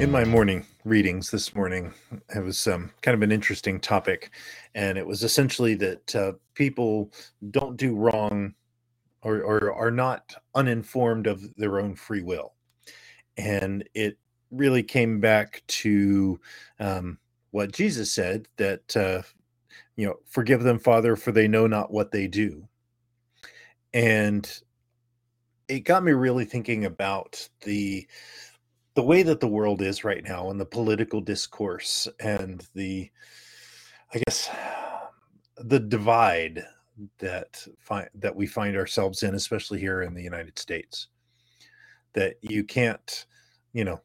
In my morning readings this morning, it was um, kind of an interesting topic, and it was essentially that uh, people don't do wrong or, or are not uninformed of their own free will. And it really came back to um, what Jesus said that, uh, you know, forgive them, Father, for they know not what they do. And it got me really thinking about the the way that the world is right now and the political discourse and the i guess the divide that find that we find ourselves in especially here in the united states that you can't you know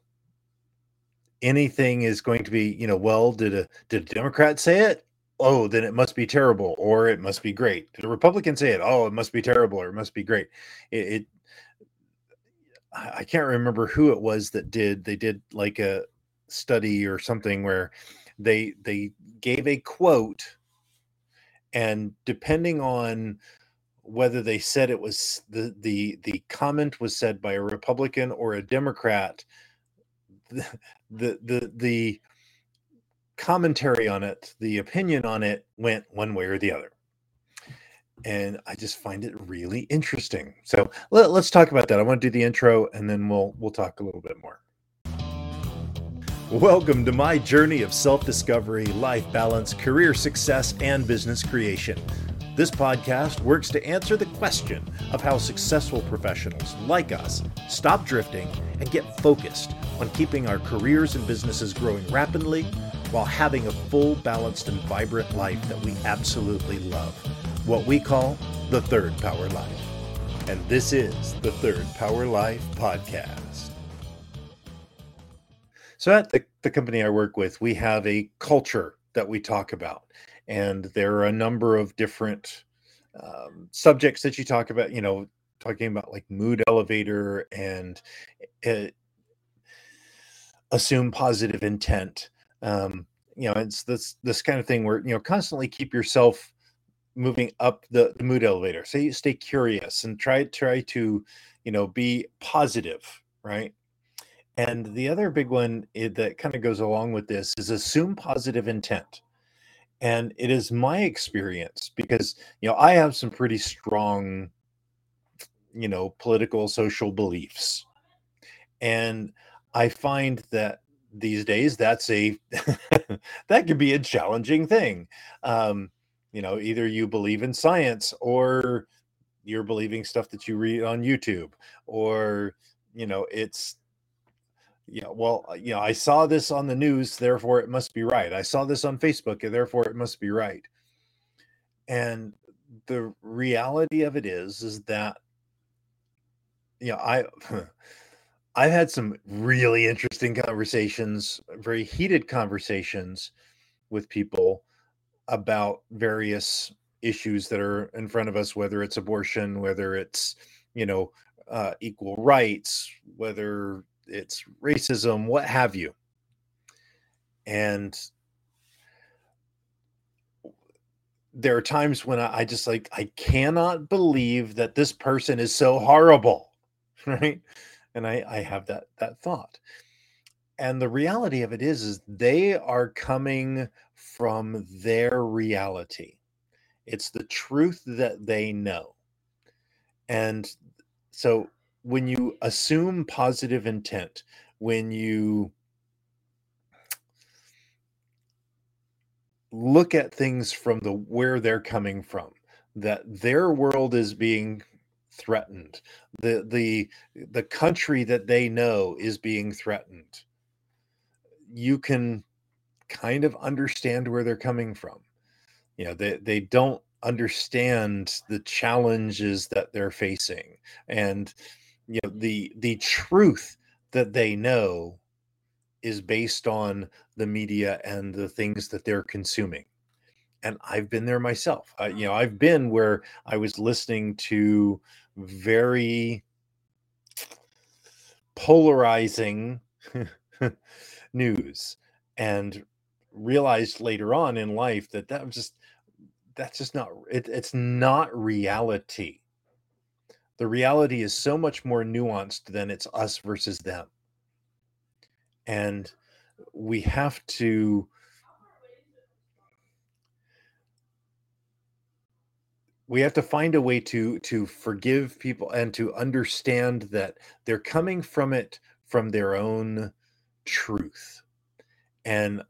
anything is going to be you know well did a did a democrat say it? Oh then it must be terrible or it must be great. Did a republican say it? Oh it must be terrible or it must be great. It, it I can't remember who it was that did they did like a study or something where they they gave a quote and depending on whether they said it was the the the comment was said by a republican or a democrat the the the, the commentary on it the opinion on it went one way or the other and I just find it really interesting. So let, us talk about that. I want to do the intro, and then we'll we'll talk a little bit more. Welcome to my journey of self-discovery, life balance, career success, and business creation. This podcast works to answer the question of how successful professionals like us stop drifting and get focused on keeping our careers and businesses growing rapidly while having a full, balanced, and vibrant life that we absolutely love what we call the Third Power Life. And this is the Third Power Life podcast. So, at the, the company I work with, we have a culture that we talk about. And there are a number of different um, subjects that you talk about, you know, talking about like mood elevator and uh, assume positive intent. Um, you know, it's this this kind of thing where you know constantly keep yourself moving up the, the mood elevator. Say stay curious and try try to, you know, be positive, right? And the other big one that kind of goes along with this is assume positive intent. And it is my experience because you know I have some pretty strong, you know, political social beliefs, and I find that these days that's a that can be a challenging thing. Um, you know either you believe in science or you're believing stuff that you read on youtube or you know it's know well uh, you know i saw this on the news therefore it must be right. I saw this on facebook and therefore it must be right. And the reality of it is is that you know i i've had some really interesting conversations very heated conversations with people about various issues that are in front of us, whether it's abortion, whether it's, you know, uh, equal rights, whether it's racism, what have you. And there are times when I, I just like, I cannot believe that this person is so horrible. Right. And I, I have that that thought. And the reality of it is, is they are coming from their reality. It's the truth that they know. And so when you assume positive intent, when you look at things from the where they're coming from, that their world is being threatened, the the the country that they know is being threatened. You can kind of understand where they're coming from. You know, they they don't understand the challenges that they're facing and you know the the truth that they know is based on the media and the things that they're consuming. And i've been there myself. I, you know oh. i've been where i was listening to very polarizing news and realized later on in life that that was just that's just not it, it's not reality. The reality is so much more nuanced than it's us versus them. And we have to we have to find a way to to forgive people and to understand that they're coming from it from their own truth. And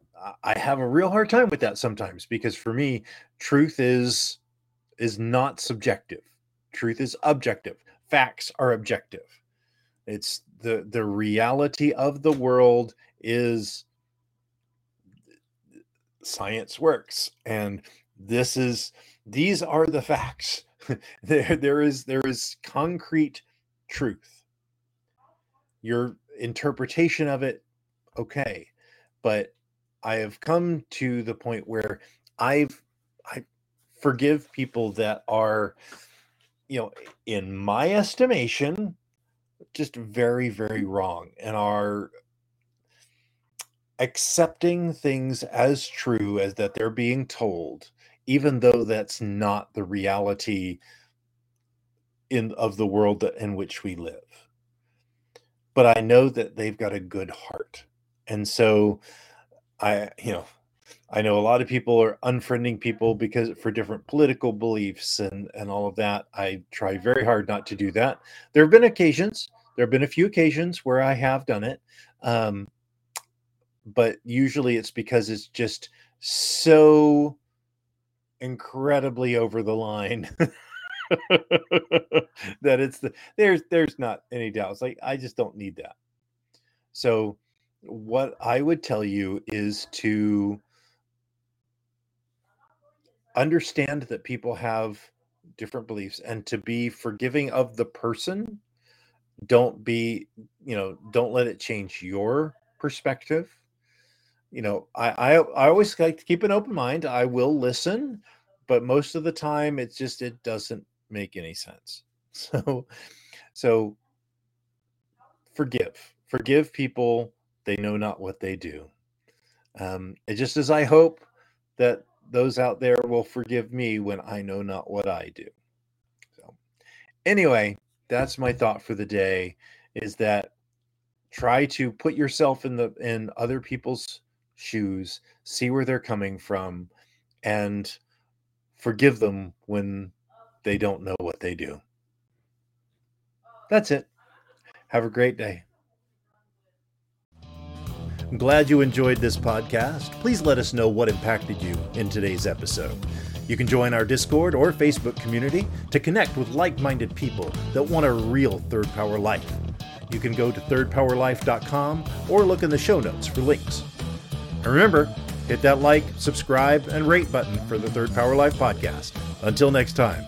i have a real hard time with that sometimes because for me truth is is not subjective. Truth is objective. Facts are objective. It's the the reality of the world is science works. And this is these are the facts. There there is there is concrete truth. Your interpretation of it okay but i have come to the point where i've i forgive people that are you know in my estimation just very very mm-hmm. wrong and are accepting things as true as that they're being told even though that's not the reality in of the world that, in which we live. But i know that they've got a good heart and so i you know i know a lot of people are unfriending people because for different political beliefs and and all of that i try very hard not to do that. There have been occasions there have been a few occasions where i have done it um, but usually it's because it's just so incredibly over the line that it's the there's there's not any doubts. Like i just don't need that. So what i would tell you is to understand that people have different beliefs and to be forgiving of the person don't be you know don't let it change your perspective you know, I, I I always like to keep an open mind. I will listen, but most of the time it's just it doesn't make any sense. So so forgive. Forgive people. They know not what they do. Um, and just as I hope that those out there will forgive me when I know not what I do. So anyway, that's my thought for the day is that try to put yourself in the in other people's shoes, see where they're coming from, and forgive them when they don't know what they do. That's it. Have a great day. I'm glad you enjoyed this podcast. Please let us know what impacted you in today's episode. You can join our Discord or Facebook community to connect with like minded people that want a real Third Power life. You can go to thirdpowerlife.com or look in the show notes for links. And remember, hit that like, subscribe, and rate button for the Third Power Life podcast. Until next time.